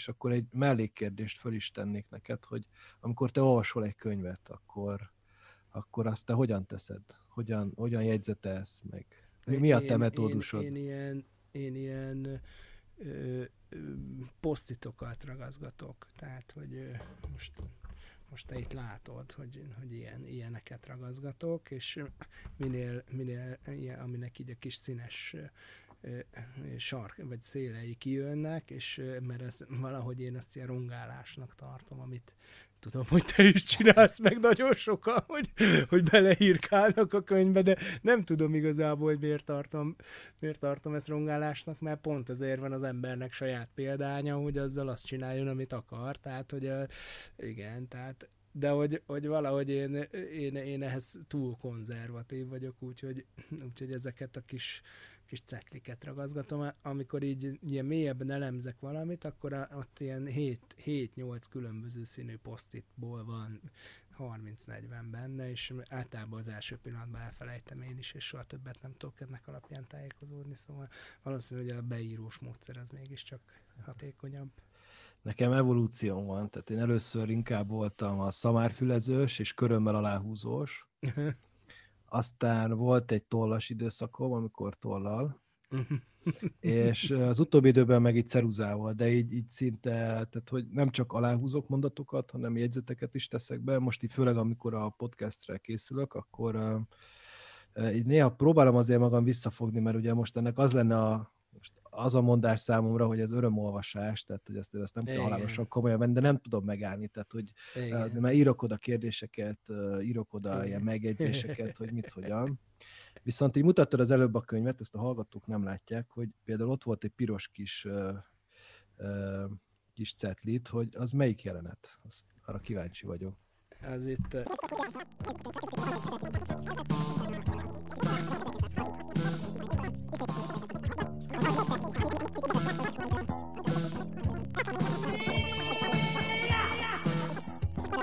És akkor egy mellékkérdést föl is tennék neked, hogy amikor te olvasol egy könyvet, akkor, akkor azt te hogyan teszed? Hogyan, hogyan jegyzetelsz meg? Mi a te metódusod? Én, én, ilyen, én ilyen ö, ö, posztitokat ragazgatok, tehát hogy ö, most most te itt látod, hogy, hogy ilyen, ilyeneket ragazgatok, és minél, minél ilyen, aminek így a kis színes sark, vagy szélei kijönnek, és mert ez, valahogy én ezt ilyen rongálásnak tartom, amit tudom, hogy te is csinálsz meg nagyon sokan, hogy, hogy beleírkálnak a könyvbe, de nem tudom igazából, hogy miért tartom, miért tartom ezt rongálásnak, mert pont ezért van az embernek saját példánya, hogy azzal azt csináljon, amit akar, tehát, hogy igen, tehát de hogy, hogy valahogy én, én, én ehhez túl konzervatív vagyok, úgyhogy, úgyhogy ezeket a kis kis cetliket ragazgatom, amikor így ilyen mélyebben elemzek valamit, akkor ott ilyen 7-8 különböző színű posztitból van 30-40 benne, és általában az első pillanatban elfelejtem én is, és soha többet nem tudok ennek alapján tájékozódni, szóval valószínű, hogy a beírós módszer az mégiscsak hatékonyabb. Nekem evolúció van, tehát én először inkább voltam a szamárfülezős és körömmel aláhúzós, aztán volt egy tollas időszakom, amikor tollal, és az utóbbi időben meg így ceruzával, de így, így szinte, tehát hogy nem csak aláhúzok mondatokat, hanem jegyzeteket is teszek be. Most így főleg, amikor a podcastre készülök, akkor uh, így néha próbálom azért magam visszafogni, mert ugye most ennek az lenne a, az a mondás számomra, hogy ez örömolvasás, tehát hogy ezt, ezt nem kell halálosan komolyan venni, de nem tudom megállni, tehát hogy az, mert írok oda kérdéseket, írok oda Igen. ilyen megjegyzéseket, hogy mit, hogyan. Viszont így mutattad az előbb a könyvet, ezt a hallgatók nem látják, hogy például ott volt egy piros kis uh, uh, kis cetlit, hogy az melyik jelenet? Azt, arra kíváncsi vagyok. Az itt... Uh...